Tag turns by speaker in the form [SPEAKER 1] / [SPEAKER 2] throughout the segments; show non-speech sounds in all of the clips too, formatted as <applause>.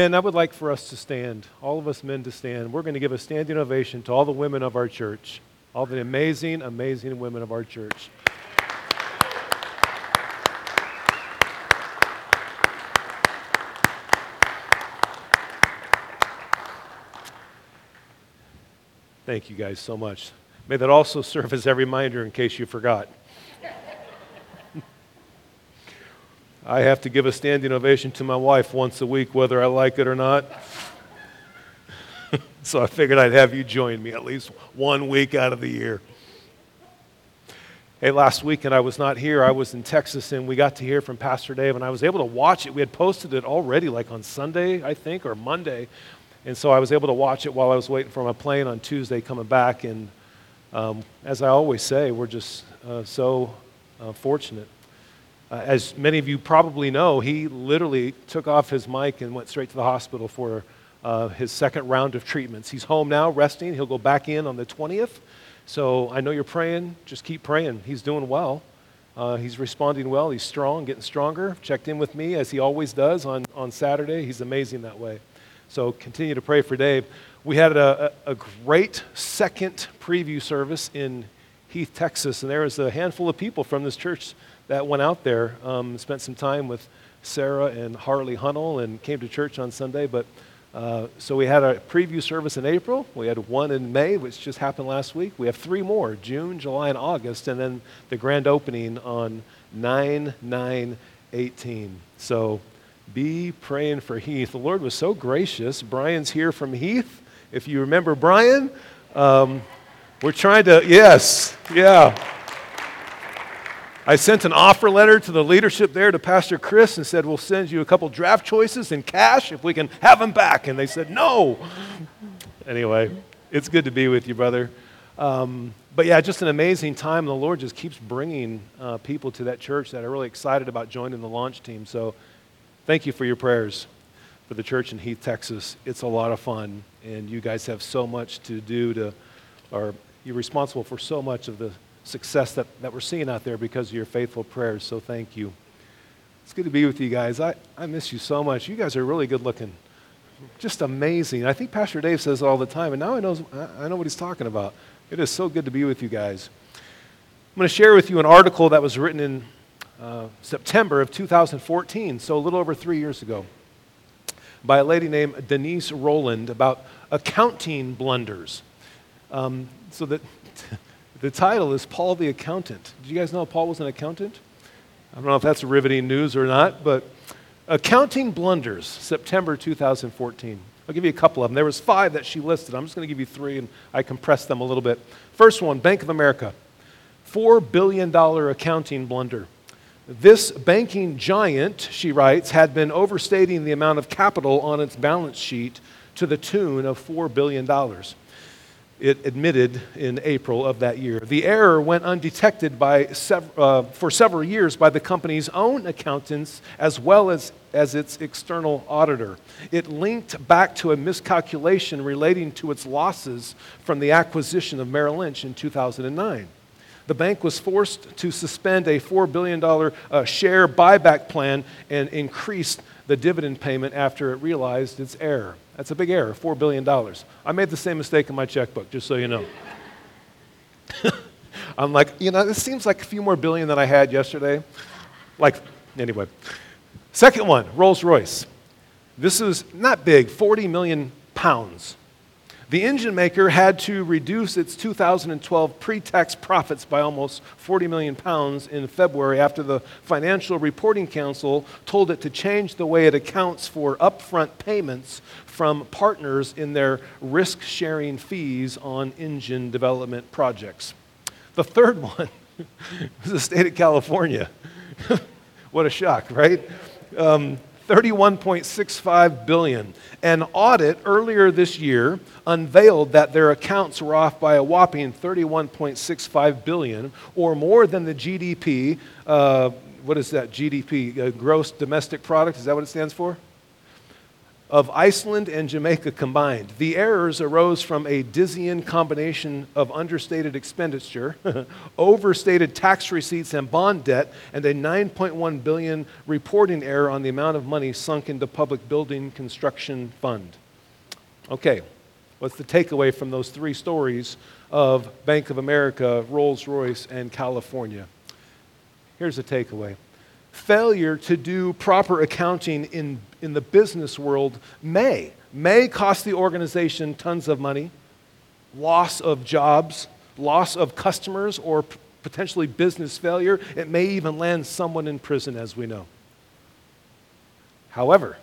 [SPEAKER 1] Men, I would like for us to stand, all of us men to stand. We're going to give a standing ovation to all the women of our church, all the amazing, amazing women of our church. Thank you guys so much. May that also serve as a reminder in case you forgot. I have to give a standing ovation to my wife once a week, whether I like it or not. <laughs> so I figured I'd have you join me at least one week out of the year. Hey, last weekend I was not here. I was in Texas, and we got to hear from Pastor Dave, and I was able to watch it. We had posted it already, like on Sunday, I think, or Monday. And so I was able to watch it while I was waiting for my plane on Tuesday coming back. And um, as I always say, we're just uh, so uh, fortunate uh, as many of you probably know, he literally took off his mic and went straight to the hospital for uh, his second round of treatments. He's home now, resting. He'll go back in on the 20th. So I know you're praying. Just keep praying. He's doing well. Uh, he's responding well. He's strong, getting stronger. Checked in with me as he always does on, on Saturday. He's amazing that way. So continue to pray for Dave. We had a, a, a great second preview service in Heath, Texas, and there was a handful of people from this church that went out there, um, spent some time with Sarah and Harley Hunnell, and came to church on Sunday. But uh, so we had a preview service in April. We had one in May, which just happened last week. We have three more June, July, and August, and then the grand opening on 9 9 18. So be praying for Heath. The Lord was so gracious. Brian's here from Heath. If you remember Brian, um, we're trying to, yes, yeah. I sent an offer letter to the leadership there to Pastor Chris and said, We'll send you a couple draft choices in cash if we can have them back. And they said, No. Anyway, it's good to be with you, brother. Um, but yeah, just an amazing time. The Lord just keeps bringing uh, people to that church that are really excited about joining the launch team. So thank you for your prayers for the church in Heath, Texas. It's a lot of fun, and you guys have so much to do to, or you're responsible for so much of the success that, that we're seeing out there because of your faithful prayers. So thank you. It's good to be with you guys. I, I miss you so much. You guys are really good looking. Just amazing. I think Pastor Dave says all the time, and now I know, I know what he's talking about. It is so good to be with you guys. I'm going to share with you an article that was written in uh, September of 2014, so a little over three years ago, by a lady named Denise Rowland about accounting blunders. Um, so that <laughs> the title is Paul the Accountant. Did you guys know Paul was an accountant? I don't know if that's riveting news or not, but Accounting Blunders, September 2014. I'll give you a couple of them. There was five that she listed. I'm just going to give you three, and I compressed them a little bit. First one, Bank of America. $4 billion accounting blunder. This banking giant, she writes, had been overstating the amount of capital on its balance sheet to the tune of $4 billion it admitted in April of that year. The error went undetected by sev- uh, for several years by the company's own accountants as well as, as its external auditor. It linked back to a miscalculation relating to its losses from the acquisition of Merrill Lynch in 2009. The bank was forced to suspend a $4 billion uh, share buyback plan and increased the dividend payment after it realized its error. That's a big error, $4 billion. I made the same mistake in my checkbook, just so you know. <laughs> I'm like, you know, this seems like a few more billion than I had yesterday. Like, anyway. Second one, Rolls Royce. This is not big, 40 million pounds. The engine maker had to reduce its 2012 pre tax profits by almost 40 million pounds in February after the Financial Reporting Council told it to change the way it accounts for upfront payments from partners in their risk sharing fees on engine development projects. The third <laughs> one was the state of California. <laughs> what a shock, right? Um, 31.65 billion. An audit earlier this year unveiled that their accounts were off by a whopping 31.65 billion, or more than the GDP. Uh, what is that? GDP, uh, gross domestic product. Is that what it stands for? Of Iceland and Jamaica combined. The errors arose from a dizzying combination of understated expenditure, <laughs> overstated tax receipts and bond debt, and a 9.1 billion reporting error on the amount of money sunk into public building construction fund. Okay, what's the takeaway from those three stories of Bank of America, Rolls-Royce, and California? Here's the takeaway failure to do proper accounting in, in the business world may, may cost the organization tons of money, loss of jobs, loss of customers, or p- potentially business failure. It may even land someone in prison, as we know. However,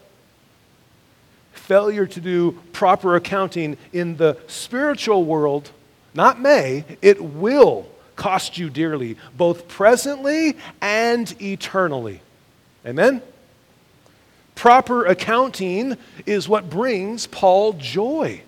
[SPEAKER 1] failure to do proper accounting in the spiritual world not may, it will cost you dearly, both presently and eternally. Amen? Proper accounting is what brings Paul joy.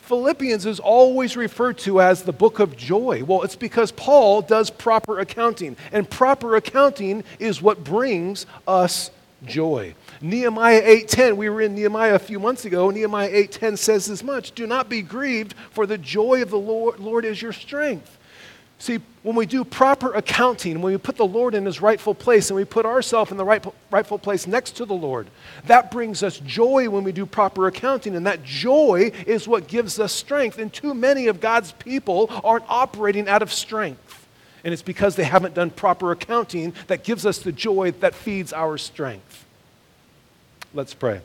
[SPEAKER 1] Philippians is always referred to as the book of joy. Well, it's because Paul does proper accounting, and proper accounting is what brings us joy. Nehemiah 8:10, we were in Nehemiah a few months ago. Nehemiah 8:10 says as much, "Do not be grieved, for the joy of the Lord, Lord is your strength." See, when we do proper accounting, when we put the Lord in his rightful place and we put ourselves in the right, rightful place next to the Lord, that brings us joy when we do proper accounting. And that joy is what gives us strength. And too many of God's people aren't operating out of strength. And it's because they haven't done proper accounting that gives us the joy that feeds our strength. Let's pray.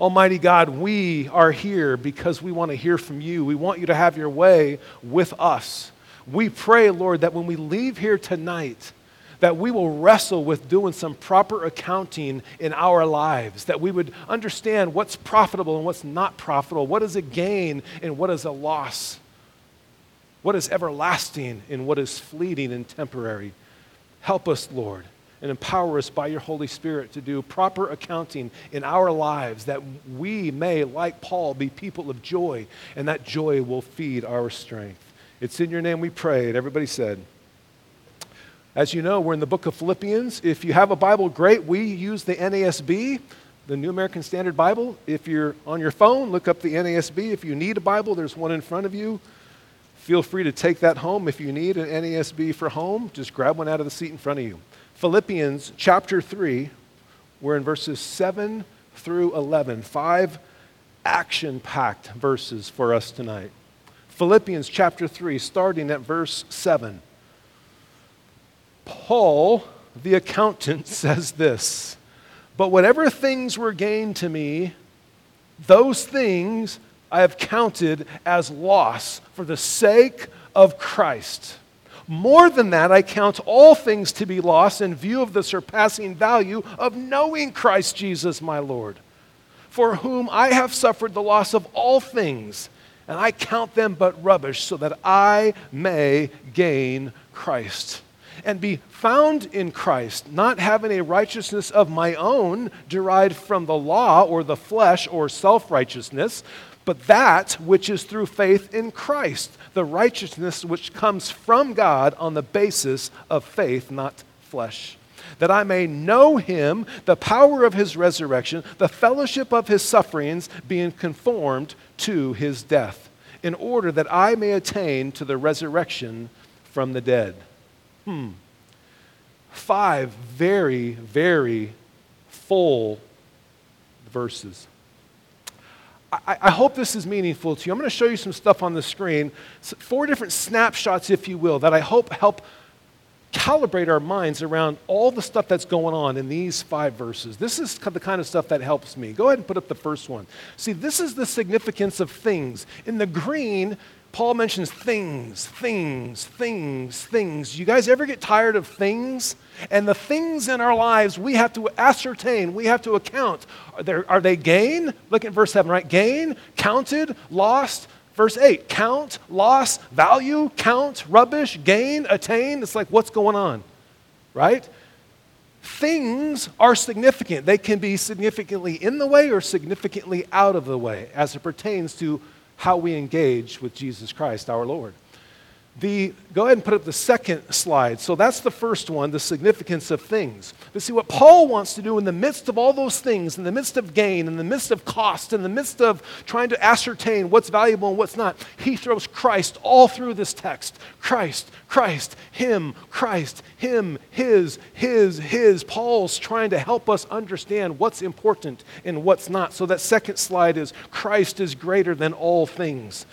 [SPEAKER 1] Almighty God, we are here because we want to hear from you. We want you to have your way with us. We pray, Lord, that when we leave here tonight, that we will wrestle with doing some proper accounting in our lives, that we would understand what's profitable and what's not profitable, what is a gain and what is a loss, what is everlasting and what is fleeting and temporary. Help us, Lord, and empower us by your Holy Spirit to do proper accounting in our lives, that we may, like Paul, be people of joy, and that joy will feed our strength. It's in your name we pray. And everybody said, as you know, we're in the book of Philippians. If you have a Bible, great. We use the NASB, the New American Standard Bible. If you're on your phone, look up the NASB. If you need a Bible, there's one in front of you. Feel free to take that home. If you need an NASB for home, just grab one out of the seat in front of you. Philippians chapter 3, we're in verses 7 through 11. Five action packed verses for us tonight. Philippians chapter 3, starting at verse 7. Paul, the accountant, <laughs> says this But whatever things were gained to me, those things I have counted as loss for the sake of Christ. More than that, I count all things to be lost in view of the surpassing value of knowing Christ Jesus my Lord, for whom I have suffered the loss of all things and I count them but rubbish so that I may gain Christ and be found in Christ, not having a righteousness of my own derived from the law or the flesh or self righteousness, but that which is through faith in Christ, the righteousness which comes from God on the basis of faith, not flesh that I may know him, the power of his resurrection, the fellowship of his sufferings, being conformed to his death, in order that I may attain to the resurrection from the dead. Hmm. Five very, very full verses. I, I, hope this is meaningful to you. I'm going to show you some stuff on the screen, four different snapshots, if you will, that I hope help calibrate our minds around all the stuff that's going on in these five verses. This is the kind of stuff that helps me. Go ahead and put up the first one. See, this is the significance of things. In the green, Paul mentions things, things, things, things. You guys ever get tired of things? And the things in our lives we have to ascertain, we have to account. Are, there, are they gain? Look at verse 7, right? Gain, counted, lost, Verse 8 count, loss, value, count, rubbish, gain, attain. It's like, what's going on? Right? Things are significant. They can be significantly in the way or significantly out of the way as it pertains to how we engage with Jesus Christ, our Lord. The, go ahead and put up the second slide. So that's the first one, the significance of things. But see, what Paul wants to do in the midst of all those things, in the midst of gain, in the midst of cost, in the midst of trying to ascertain what's valuable and what's not, he throws Christ all through this text. Christ, Christ, Him, Christ, Him, His, His, His. Paul's trying to help us understand what's important and what's not. So that second slide is Christ is greater than all things.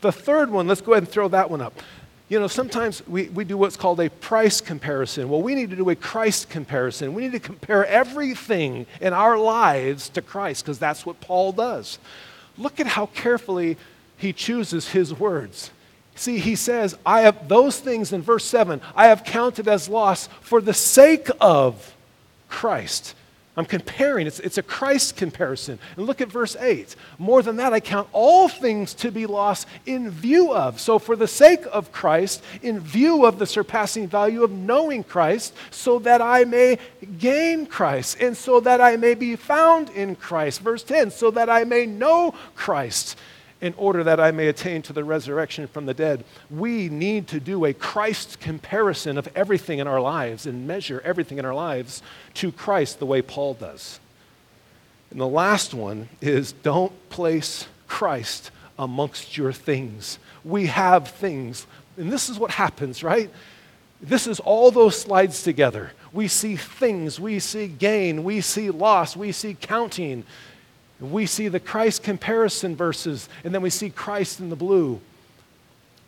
[SPEAKER 1] The third one, let's go ahead and throw that one up. You know, sometimes we, we do what's called a price comparison. Well, we need to do a Christ comparison. We need to compare everything in our lives to Christ because that's what Paul does. Look at how carefully he chooses his words. See, he says, I have those things in verse 7, I have counted as loss for the sake of Christ. I'm comparing. It's, it's a Christ comparison. And look at verse 8. More than that, I count all things to be lost in view of. So, for the sake of Christ, in view of the surpassing value of knowing Christ, so that I may gain Christ, and so that I may be found in Christ. Verse 10 so that I may know Christ in order that I may attain to the resurrection from the dead. We need to do a Christ comparison of everything in our lives and measure everything in our lives to Christ the way Paul does. And the last one is don't place Christ amongst your things. We have things, and this is what happens, right? This is all those slides together. We see things, we see gain, we see loss, we see counting. We see the Christ comparison verses, and then we see Christ in the blue.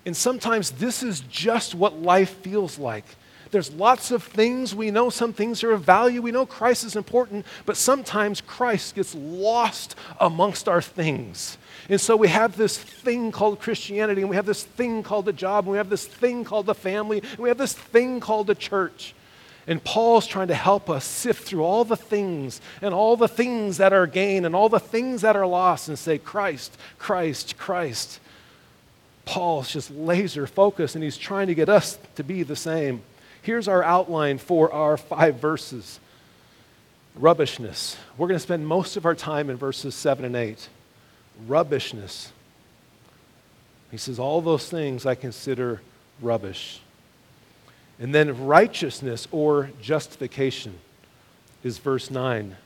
[SPEAKER 1] And sometimes this is just what life feels like. There's lots of things. We know some things are of value. We know Christ is important, but sometimes Christ gets lost amongst our things. And so we have this thing called Christianity, and we have this thing called a job, and we have this thing called the family, and we have this thing called the church. And Paul's trying to help us sift through all the things and all the things that are gain and all the things that are lost and say, Christ, Christ, Christ. Paul's just laser focused and he's trying to get us to be the same. Here's our outline for our five verses rubbishness. We're going to spend most of our time in verses 7 and 8. Rubbishness. He says, All those things I consider rubbish. And then righteousness or justification is verse 9.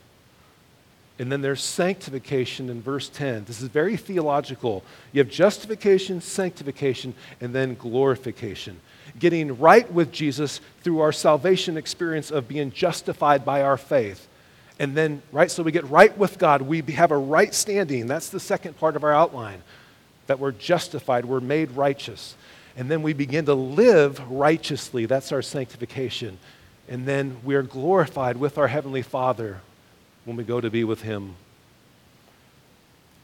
[SPEAKER 1] And then there's sanctification in verse 10. This is very theological. You have justification, sanctification, and then glorification. Getting right with Jesus through our salvation experience of being justified by our faith. And then, right, so we get right with God. We have a right standing. That's the second part of our outline. That we're justified, we're made righteous. And then we begin to live righteously. That's our sanctification. And then we are glorified with our Heavenly Father when we go to be with Him.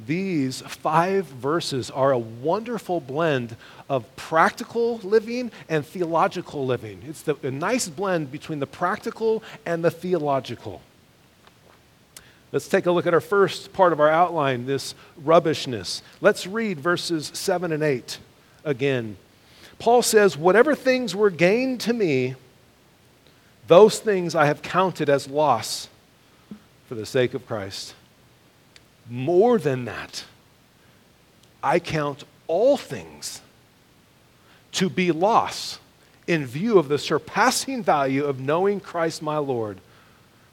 [SPEAKER 1] These five verses are a wonderful blend of practical living and theological living. It's the, a nice blend between the practical and the theological. Let's take a look at our first part of our outline, this rubbishness. Let's read verses 7 and 8 again. Paul says, Whatever things were gained to me, those things I have counted as loss for the sake of Christ. More than that, I count all things to be loss in view of the surpassing value of knowing Christ my Lord,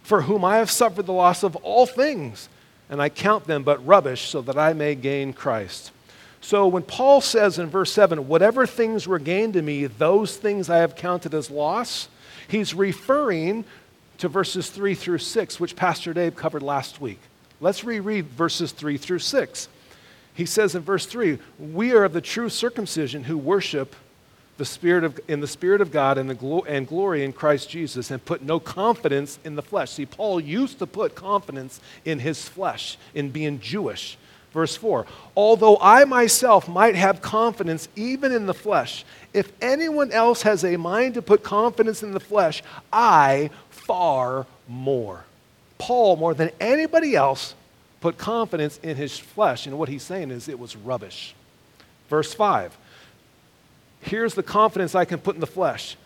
[SPEAKER 1] for whom I have suffered the loss of all things, and I count them but rubbish so that I may gain Christ so when Paul says in verse 7, whatever things were gained to me, those things I have counted as loss, he's referring to verses 3 through 6, which Pastor Dave covered last week. Let's reread verses 3 through 6. He says in verse 3, We are of the true circumcision who worship the spirit of, in the Spirit of God and, the glo- and glory in Christ Jesus and put no confidence in the flesh. See, Paul used to put confidence in his flesh, in being Jewish. Verse 4 Although I myself might have confidence even in the flesh, if anyone else has a mind to put confidence in the flesh, I far more. Paul, more than anybody else, put confidence in his flesh. And what he's saying is it was rubbish. Verse 5 Here's the confidence I can put in the flesh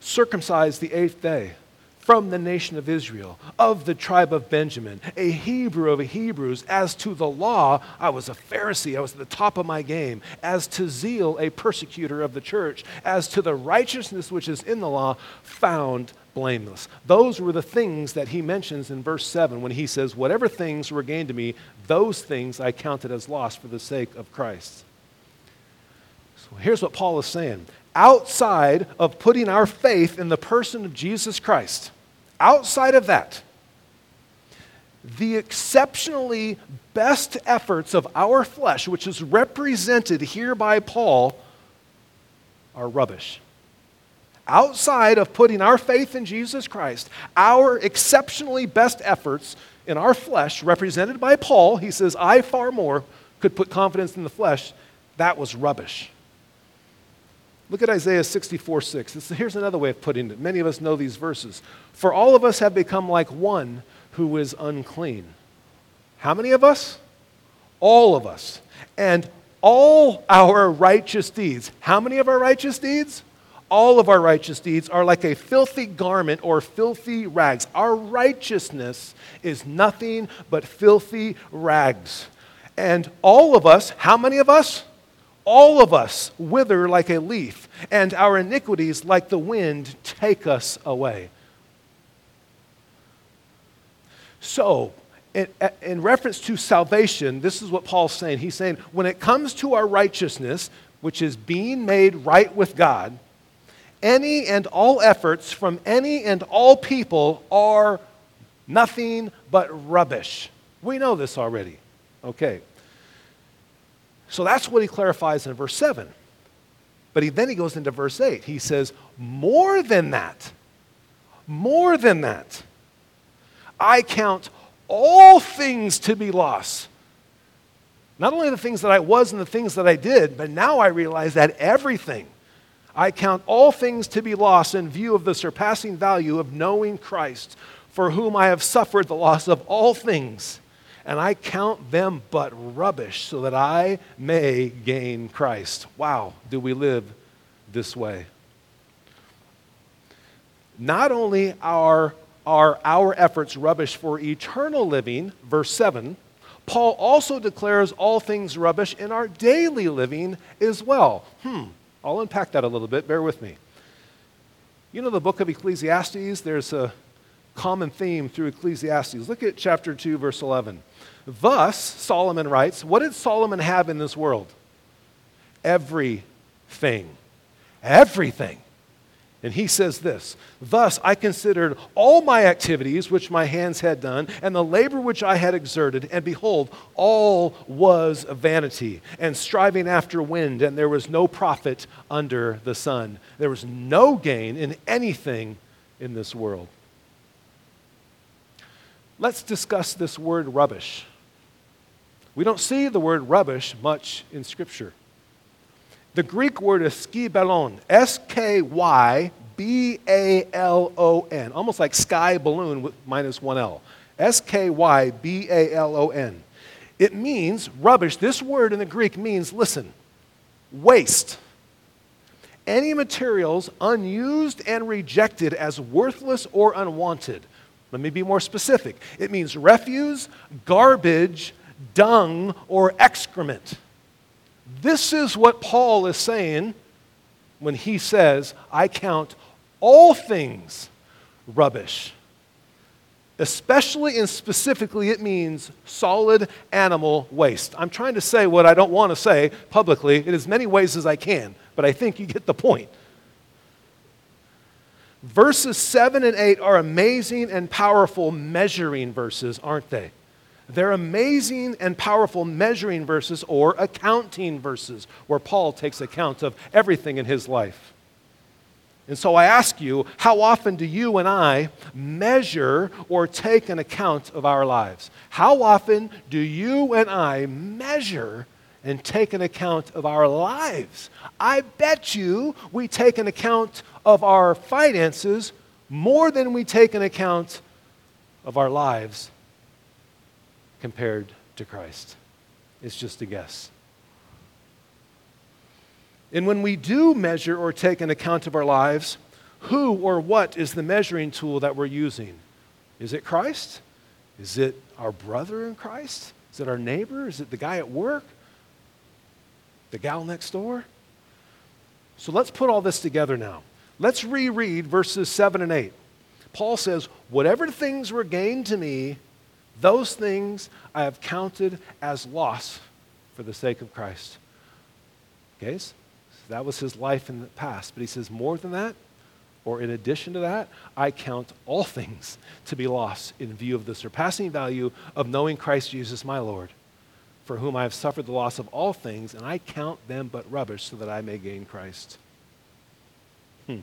[SPEAKER 1] circumcised the eighth day from the nation of Israel, of the tribe of Benjamin, a Hebrew of Hebrews. As to the law, I was a Pharisee. I was at the top of my game. As to zeal, a persecutor of the church. As to the righteousness which is in the law, found blameless. Those were the things that he mentions in verse 7 when he says, Whatever things were gained to me, those things I counted as loss for the sake of Christ. So here's what Paul is saying outside of putting our faith in the person of Jesus Christ, outside of that, the exceptionally best efforts of our flesh, which is represented here by Paul, are rubbish. Outside of putting our faith in Jesus Christ, our exceptionally best efforts in our flesh, represented by Paul, he says, I far more could put confidence in the flesh, that was rubbish. Look at Isaiah 64 6. here's another way of putting it. Many of us know these verses. For all of us have become like one who is unclean. How many of us? All of us. And all our righteous deeds. How many of our righteous deeds? All of our righteous deeds are like a filthy garment or filthy rags. Our righteousness is nothing but filthy rags. And all of us, how many of us? All of us wither like a leaf, and our iniquities, like the wind, take us away. So, in, in, reference to salvation, this is what Paul's saying. He's saying, when it comes to our righteousness, which is being made right with God, any and all efforts from any and all people are nothing but rubbish. We know this already. Okay. So that's what he clarifies in verse 7. But he, then he goes into verse 8. He says, More than that, more than that, I count all things to be lost. Not only the things that I was and the things that I did, but now I realize that everything. I count all things to be lost in view of the surpassing value of knowing Christ, for whom I have suffered the loss of all things and I count them but rubbish so that I may gain Christ. Wow, do we live this way? Not only are, are our efforts rubbish for eternal living, verse 7, Paul also declares all things rubbish in our daily living as well. Hmm, I'll unpack that a little bit. Bear with me. You know the book of Ecclesiastes? There's a common theme through Ecclesiastes. Look at chapter 2, verse 11. Thus, Solomon writes, what did Solomon have in this world? Everything. Everything. And he says this Thus I considered all my activities which my hands had done, and the labor which I had exerted, and behold, all was vanity, and striving after wind, and there was no profit under the sun. There was no gain in anything in this world. Let's discuss this word rubbish. We don't see the word rubbish much in Scripture. The Greek word is skybalon, S K Y B A L O N, almost like sky balloon with minus one L. S K Y B A L O N. It means rubbish. This word in the Greek means, listen, waste. Any materials unused and rejected as worthless or unwanted. Let me be more specific. It means refuse, garbage, dung, or excrement. This is what Paul is saying when he says, I count all things rubbish. Especially and specifically, it means solid animal waste. I'm trying to say what I don't want to say publicly in as many ways as I can, but I think you get the point. Verses 7 and 8 are amazing and powerful measuring verses, aren't they? They're amazing and powerful measuring verses or accounting verses where Paul takes account of everything in his life. And so I ask you, how often do you and I measure or take an account of our lives? How often do you and I measure and take an account of our lives? I bet you we take an account of our finances more than we take an account of our lives compared to Christ. It's just a guess. And when we do measure or take an account of our lives, Who or what is the measuring tool that we're using? Is it Christ? Is it our brother in Christ? Is it our neighbor? Is it the guy at work? The gal next door? So let's put all this together now. Let's reread verses 7 and 8. Paul says, Whatever things were gained to me, those things I have counted as loss for the sake of Christ. Okay, so that was his life in the past. But he says, More than that, or in addition to that, I count all things to be lost in view of the surpassing value of knowing Christ Jesus my Lord, for whom I have suffered the loss of all things, and I count them but rubbish so that I may gain Christ. Hmm.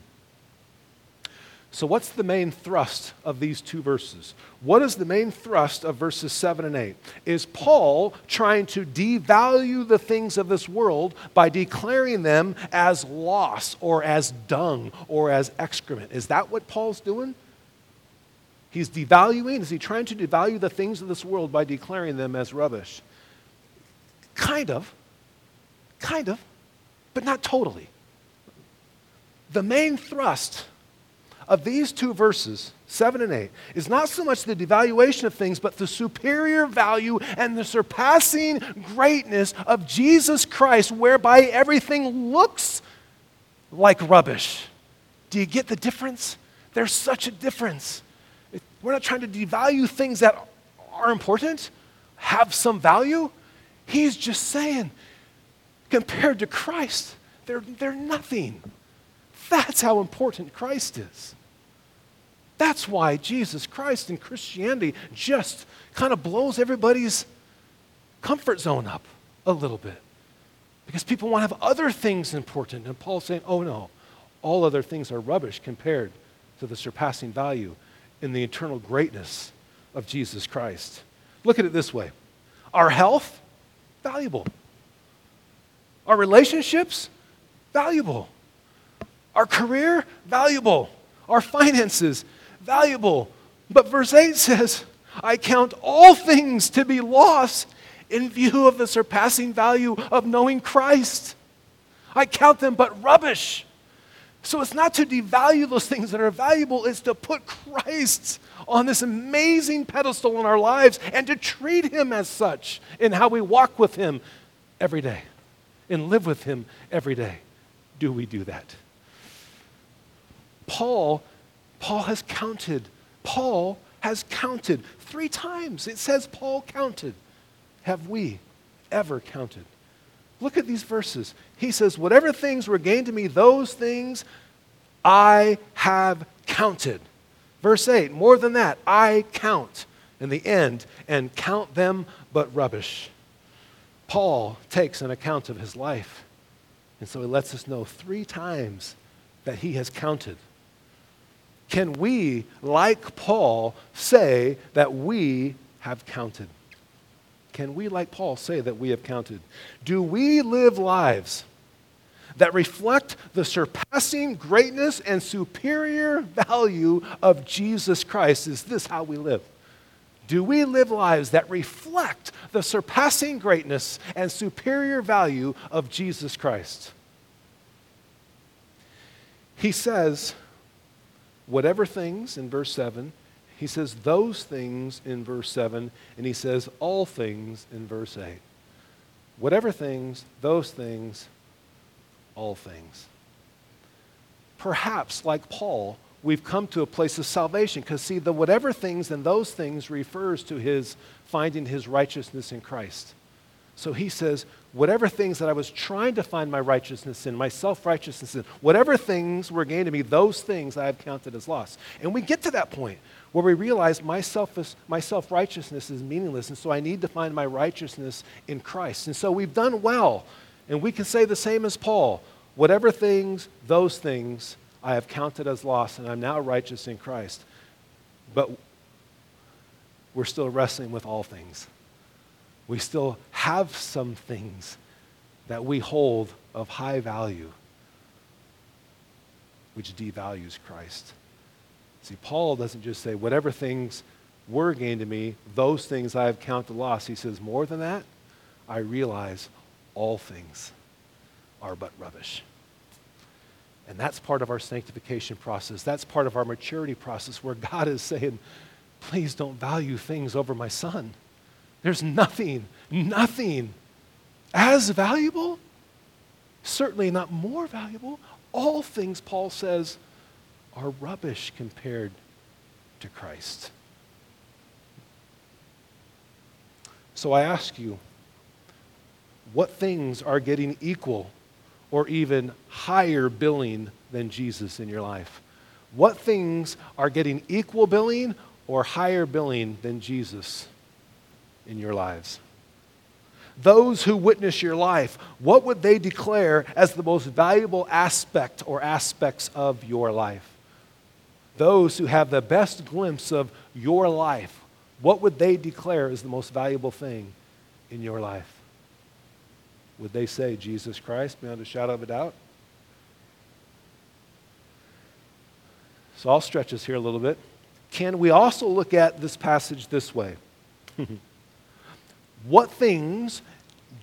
[SPEAKER 1] So, what's the main thrust of these two verses? What is the main thrust of verses 7 and 8? Is Paul trying to devalue the things of this world by declaring them as loss or as dung or as excrement? Is that what Paul's doing? He's devaluing? Is he trying to devalue the things of this world by declaring them as rubbish? Kind of. Kind of. But not totally. The main thrust of these two verses, 7 and 8, is not so much the devaluation of things, but the superior value and the surpassing greatness of Jesus Christ, whereby everything looks like rubbish. Do you get the difference? There's such a difference. We're not trying to devalue things that are important, have some value. He's just saying, compared to Christ, they're, they're nothing. That's how important Christ is. That's why Jesus Christ and Christianity just kind of blows everybody's comfort zone up a little bit. Because people want to have other things important. And Paul's saying, oh no, all other things are rubbish compared to the surpassing value in the eternal greatness of Jesus Christ. Look at it this way our health, valuable. Our relationships, valuable. Our career, valuable. Our finances, valuable. But verse 8 says, I count all things to be lost in view of the surpassing value of knowing Christ. I count them but rubbish. So it's not to devalue those things that are valuable, it's to put Christ on this amazing pedestal in our lives and to treat him as such in how we walk with him every day and live with him every day. Do we do that? Paul Paul has counted. Paul has counted. Three times it says Paul counted. Have we ever counted? Look at these verses. He says, Whatever things were gained to me, those things I have counted. Verse 8, more than that, I count in the end and count them but rubbish. Paul takes an account of his life. And so he lets us know three times that he has counted can we, like Paul, say that we have counted? Can we, like Paul, say that we have counted? Do we live lives that reflect the surpassing greatness and superior value of Jesus Christ? Is this how we live? Do we live lives that reflect the surpassing greatness and superior value of Jesus Christ? He says, whatever things in verse 7. He says those things in verse 7, and he says all things in verse 8. Whatever things, those things, all things. Perhaps, like Paul, we've come to a place of salvation because, see, the whatever things and those things refers to his finding his righteousness in Christ. So he says, whatever things that I was trying to find my righteousness in, my self righteousness in, whatever things were gained to me, those things I have counted as loss. And we get to that point where we realize my self righteousness is meaningless, and so I need to find my righteousness in Christ. And so we've done well, and we can say the same as Paul whatever things, those things I have counted as loss, and I'm now righteous in Christ. But we're still wrestling with all things we still have some things that we hold of high value, which devalues Christ. See, Paul doesn't just say, whatever things were gained to me, those things I have counted loss. He says, more than that, I realize all things are but rubbish. And that's part of our sanctification process. That's part of our maturity process where God is saying, please don't value things over my son. There's nothing, nothing as valuable, certainly not more valuable. All things, Paul says, are rubbish compared to Christ. So I ask you, what things are getting equal or even higher billing than Jesus in your life? What things are getting equal billing or higher billing than Jesus in your lives? Those who witness your life, what would they declare as the most valuable aspect or aspects of your life? Those who have the best glimpse of your life, what would they declare as the most valuable thing in your life? Would they say Jesus Christ beyond a shadow of a doubt? So I'll stretch us here a little bit. Can we also look at this passage this way? <laughs> what things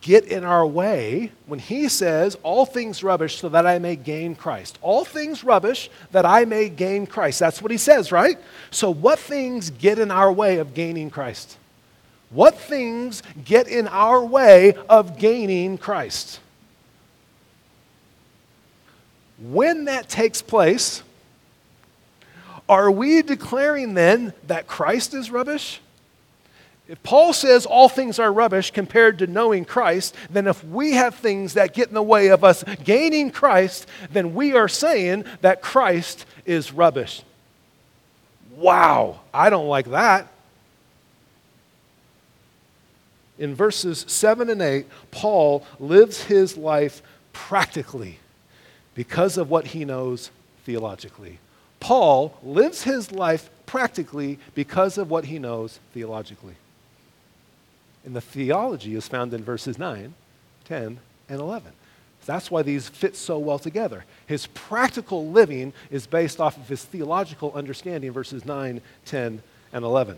[SPEAKER 1] get in our way when he says, All things rubbish so that I may gain Christ? All things rubbish that I may gain Christ. That's what he says, right? So, what things get in our way of gaining Christ? What things get in our way of gaining Christ? When that takes place, are we declaring then that Christ is rubbish? If Paul says all things are rubbish compared to knowing Christ, then if we have things that get in the way of us gaining Christ, then we are saying that Christ is rubbish. Wow, I don't like that. In verses 7 and 8, Paul lives his life practically because of what he knows theologically. Paul lives his life practically because of what he knows theologically. And the theology is found in verses 9, 10, and 11. That's why these fit so well together. His practical living is based off of his theological understanding, verses 9, 10, and 11.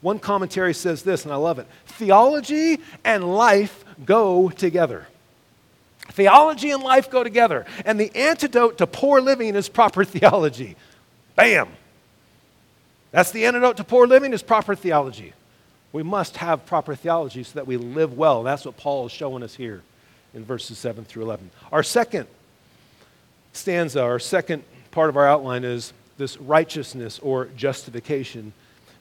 [SPEAKER 1] One commentary says this, and I love it theology and life go together. Theology and life go together. And the antidote to poor living is proper <laughs> theology. Bam! That's the antidote to poor living is proper theology. We must have proper theology so that we live well. That's what Paul is showing us here in verses 7 through 11. Our second stanza, our second part of our outline is this righteousness or justification.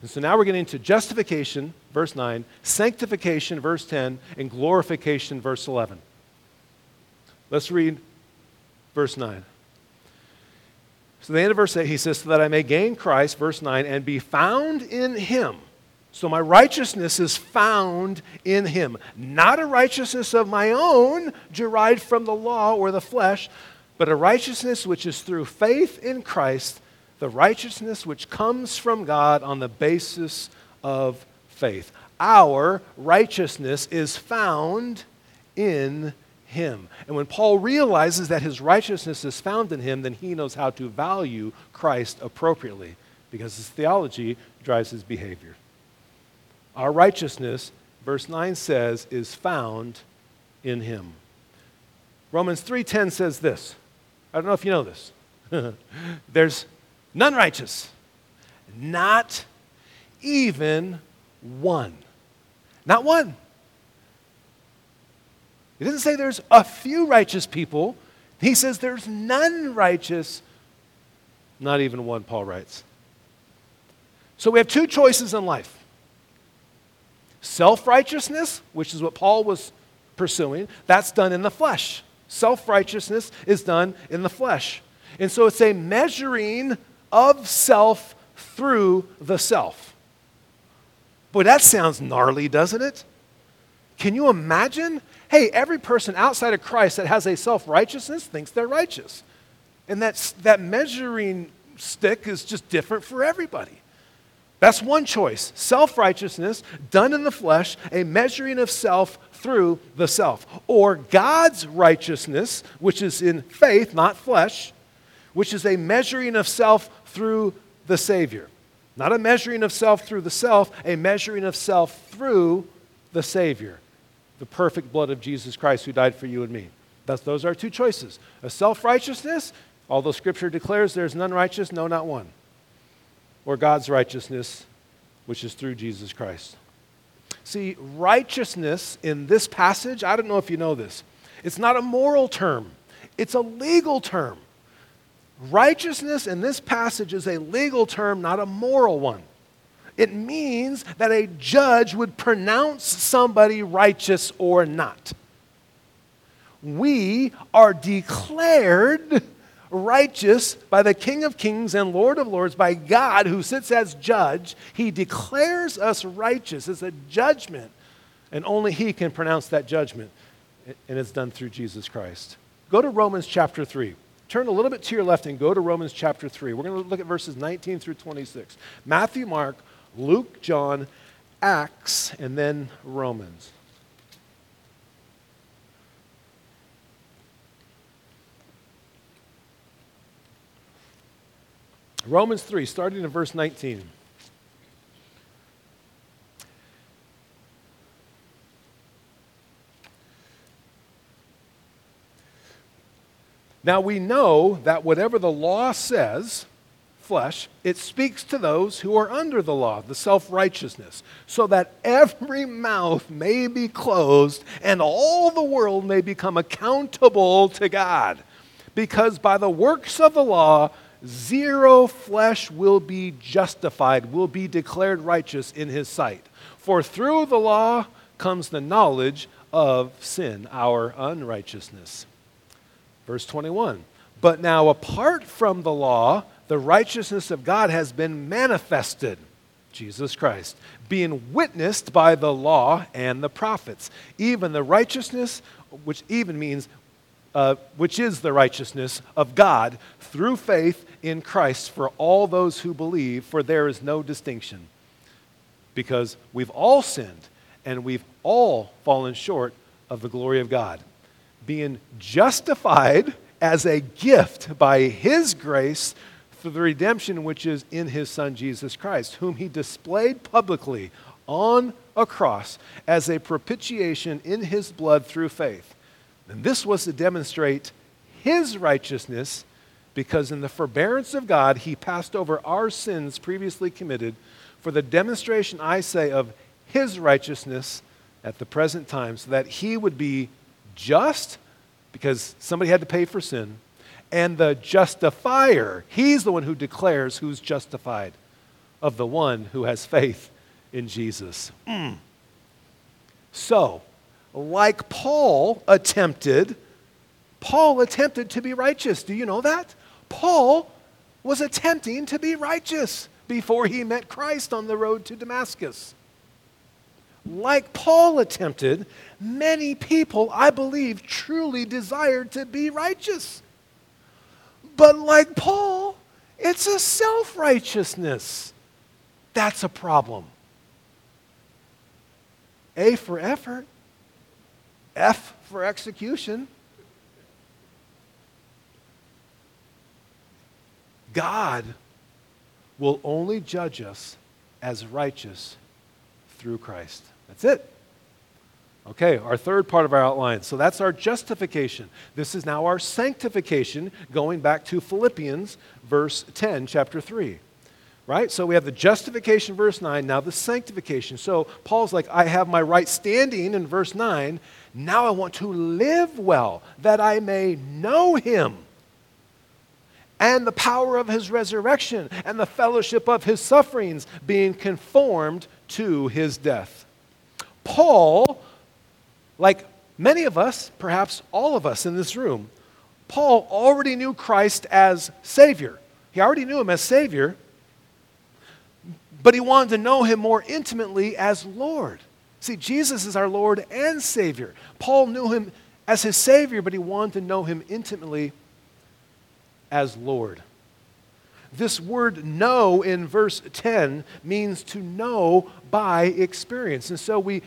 [SPEAKER 1] And so now we're getting to justification, verse 9, sanctification, verse 10, and glorification, verse 11. Let's read verse 9. So the end of verse 8, he says, So that I may gain Christ, verse 9, and be found in him so my righteousness is found in him. Not a righteousness of my own derived from the law or the flesh, but a righteousness which is through faith in Christ, the righteousness which comes from God on the basis of faith. Our righteousness is found in him. And when Paul realizes that his righteousness is found in him, then he knows how to value Christ appropriately because his theology drives his behavior. Our righteousness, verse 9 says, is found in him. Romans 3:10 says this. I don't know if you know this. <laughs> There's none righteous, not even one. Not one. He doesn't say there's a few righteous people. He says there's none righteous, not even one, Paul writes. So we have two choices in life Self righteousness, which is what Paul was pursuing, that's done in the flesh. Self righteousness is done in the flesh. And so it's a measuring of self through the self. Boy, that sounds gnarly, doesn't it? Can you imagine? Hey, every person outside of Christ that has a self righteousness thinks they're righteous. And that's, that measuring stick is just different for everybody. That's one choice self righteousness done in the flesh, a measuring of self through the self. Or God's righteousness, which is in faith, not flesh, which is a measuring of self through the Savior. Not a measuring of self through the self, a measuring of self through the Savior, the perfect blood of Jesus Christ who died for you and me. Thus, those are two choices. A self righteousness, although Scripture declares there's none righteous, no, not one. Or God's righteousness, which is through Jesus Christ. See, righteousness in this passage, I don't know if you know this, it's not a moral term, it's a legal term. Righteousness in this passage is a legal term, not a moral one. It means that a judge would pronounce somebody righteous or not. We are declared righteous by the King of Kings and Lord of Lords, by God who sits as judge. He declares us righteous. It's a judgment, and only He can pronounce that judgment, and it's done through Jesus Christ. Go to Romans chapter 3. Turn a little bit to your left and go to Romans chapter 3. We're going to look at verses 19 through 26. Matthew, Mark, Luke, John, Acts, and then Romans. Romans 3, starting in verse 19. Now we know that whatever the law says, flesh, it speaks to those who are under the law, the self righteousness, so that every mouth may be closed and all the world may become accountable to God. Because by the works of the law, zero flesh will be justified, will be declared righteous in his sight. For through the law comes the knowledge of sin, our unrighteousness. Verse 21 But now, apart from the law, the righteousness of God has been manifested, Jesus Christ, being witnessed by the law and the prophets, even the righteousness, which even means uh, which is the righteousness of God through faith in Christ for all those who believe, for there is no distinction. Because we've all sinned and we've all fallen short of the glory of God. Being justified as a gift by His grace through the redemption which is in His Son Jesus Christ, whom He displayed publicly on a cross as a propitiation in His blood through faith. And this was to demonstrate His righteousness because in the forbearance of God, he passed over our sins previously committed for the demonstration, I say, of his righteousness at the present time, so that he would be just, because somebody had to pay for sin, and the justifier. He's the one who declares who's justified of the one who has faith in Jesus. Mm. So, like Paul attempted, Paul attempted to be righteous. Do you know that? Paul was attempting to be righteous before he met Christ on the road to Damascus. Like Paul attempted, many people, I believe, truly desired to be righteous. But like Paul, it's a self righteousness. That's a problem. A for effort, F for execution. God will only judge us as righteous through Christ. That's it. Okay, our third part of our outline. So that's our justification. This is now our sanctification, going back to Philippians, verse 10, chapter 3. Right? So we have the justification, verse 9, now the sanctification. So Paul's like, I have my right standing in verse 9. Now I want to live well, that I may know him and the power of his resurrection and the fellowship of his sufferings, being conformed to his death. Paul, like many of us, perhaps all of us in this room, Paul already knew Christ as Savior. He already knew him as Savior, but he wanted to know him more intimately as Lord. See, Jesus is our Lord and Savior. Paul knew him as his Savior, but he wanted to know him intimately as Lord. This word know in verse 10 means to know by experience. And so we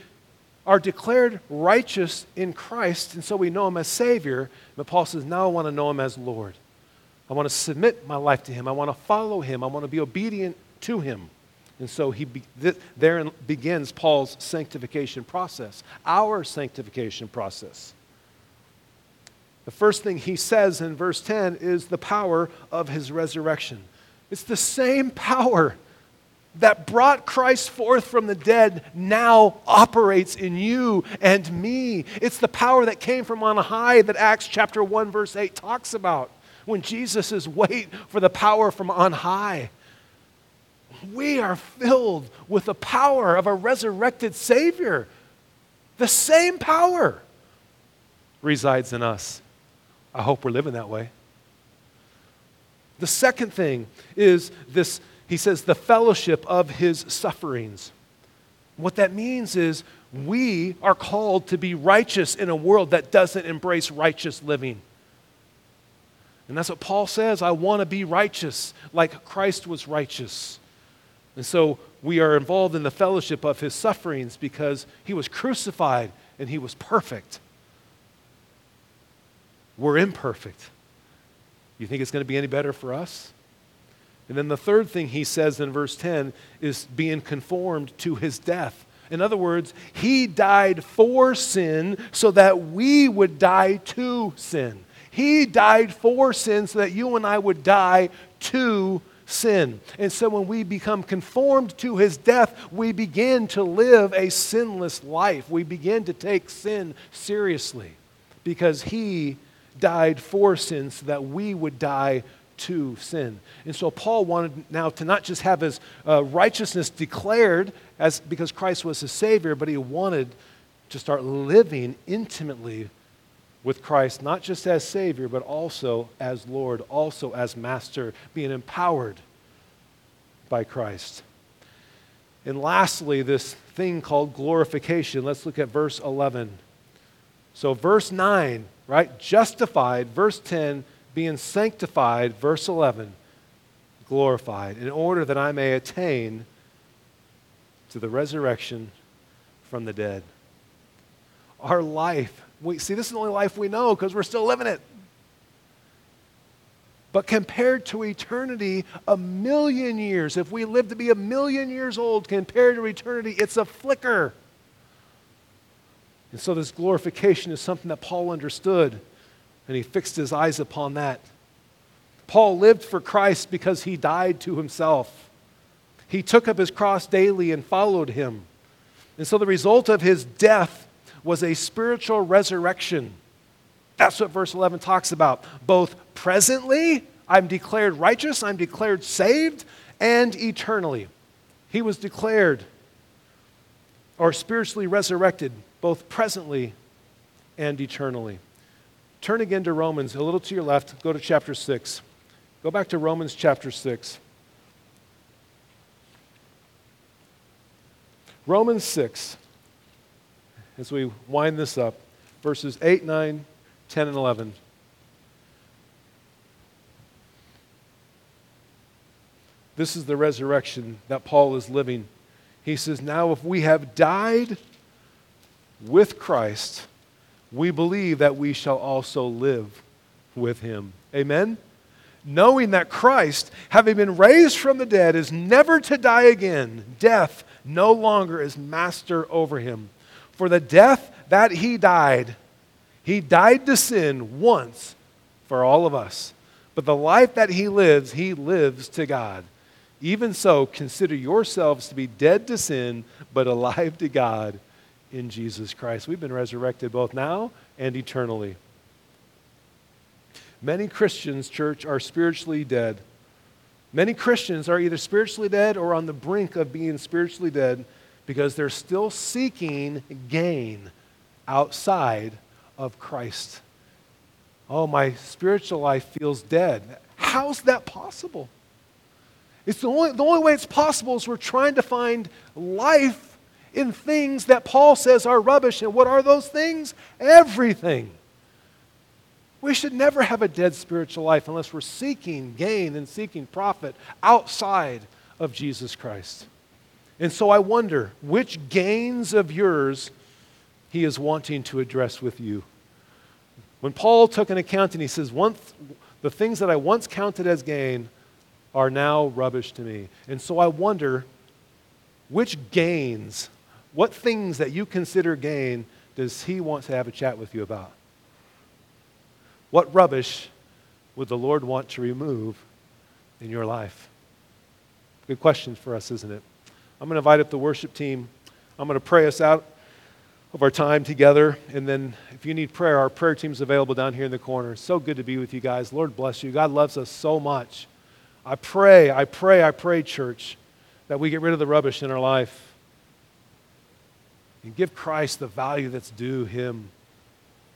[SPEAKER 1] are declared righteous in Christ, and so we know him as Savior. But Paul says, now I want to know him as Lord. I want to submit my life to him. I want to follow him. I want to be obedient to him. And so he be, th- there begins Paul's sanctification process, our sanctification process. The first thing he says in verse 10 is the power of his resurrection. It's the same power that brought Christ forth from the dead now operates in you and me. It's the power that came from on high that Acts chapter 1 verse 8 talks about when Jesus is wait for the power from on high. We are filled with the power of a resurrected Savior. The same power resides in us. I hope we're living that way. The second thing is this he says, the fellowship of his sufferings. What that means is we are called to be righteous in a world that doesn't embrace righteous living. And that's what Paul says. I want to be righteous like Christ was righteous. And so we are involved in the fellowship of his sufferings because he was crucified and he was perfect. We're imperfect. You think it's going to be any better for us? And then the third thing he says in verse 10 is being conformed to his death. In other words, he died for sin so that we would die to sin. He died for sin so that you and I would die to sin. And so when we become conformed to his death, we begin to live a sinless life. We begin to take sin seriously because he died for sin so that we would die to sin. And so Paul wanted now to not just have his uh, righteousness declared as because Christ was his savior, but he wanted to start living intimately with Christ, not just as savior, but also as Lord, also as master, being empowered by Christ. And lastly, this thing called glorification. Let's look at verse 11. So, verse 9, right? Justified. Verse 10, being sanctified, verse 11, glorified, in order that I may attain to the resurrection from the dead. Our life, we see this is the only life we know because we're still living it. But compared to eternity, a million years, if we live to be a million years old compared to eternity, it's a flicker. And so, this glorification is something that Paul understood and he fixed his eyes upon that. Paul lived for Christ because he died to himself. He took up his cross daily and followed him. And so the result of his death was a spiritual resurrection. That's what verse 11 talks about. Both presently, I'm declared righteous, I'm declared saved, and eternally. He was declared or spiritually resurrected both presently and eternally. Turn again to Romans, a little to your left. Go to chapter 6. Go back to Romans chapter 6. Romans 6, as we wind this up, verses 8, 9, 10, and 11. This is the resurrection that Paul is living. He says, Now if we have died with Christ, we believe that we shall also live with him. Amen? Knowing that Christ, having been raised from the dead, is never to die again, death no longer is master over him. For the death that he died, he died to sin once for all of us. But the life that he lives, he lives to God. Even so, consider yourselves to be dead to sin, but alive to God in Jesus Christ. We've been resurrected both now and eternally. Many Christians, church, are spiritually dead. Many Christians are either spiritually dead or on the brink of being spiritually dead because they're still seeking gain outside of Christ. Oh, my spiritual life feels dead. How's that possible? It's the only, the only way it's possible is we're trying to find life in things that Paul says are rubbish. And what are those things? Everything. We should never have a dead spiritual life unless we're seeking gain and seeking profit outside of Jesus Christ. And so I wonder which gains of yours he is wanting to address with you. When Paul took an account and he says, once, The things that I once counted as gain are now rubbish to me. And so I wonder which gains what things that you consider gain does he want to have a chat with you about? What rubbish would the Lord want to remove in your life? Good question for us, isn't it? I'm going to invite up the worship team. I'm going to pray us out of our time together. And then if you need prayer, our prayer team's available down here in the corner. So good to be with you guys. Lord bless you. God loves us so much. I pray, I pray, I pray, church, that we get rid of the rubbish in our life and give Christ the value that's due him.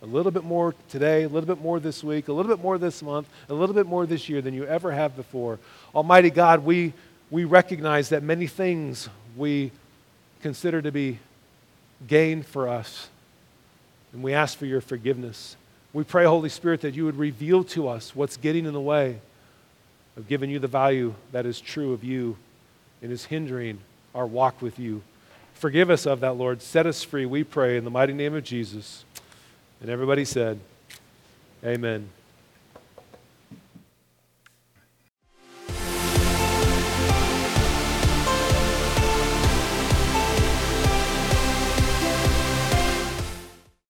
[SPEAKER 1] A little bit more today, a little bit more this week, a little bit more this month, a little bit more this year than you ever have before. Almighty God, we, we recognize that many things we consider to be gain for us, and we ask for your forgiveness. We pray, Holy Spirit, that you would reveal to us what's getting in the way of giving you the value that is true of you and is hindering our walk with you. Forgive us of that, Lord. Set us free, we pray, in the mighty name of Jesus. And everybody said, Amen.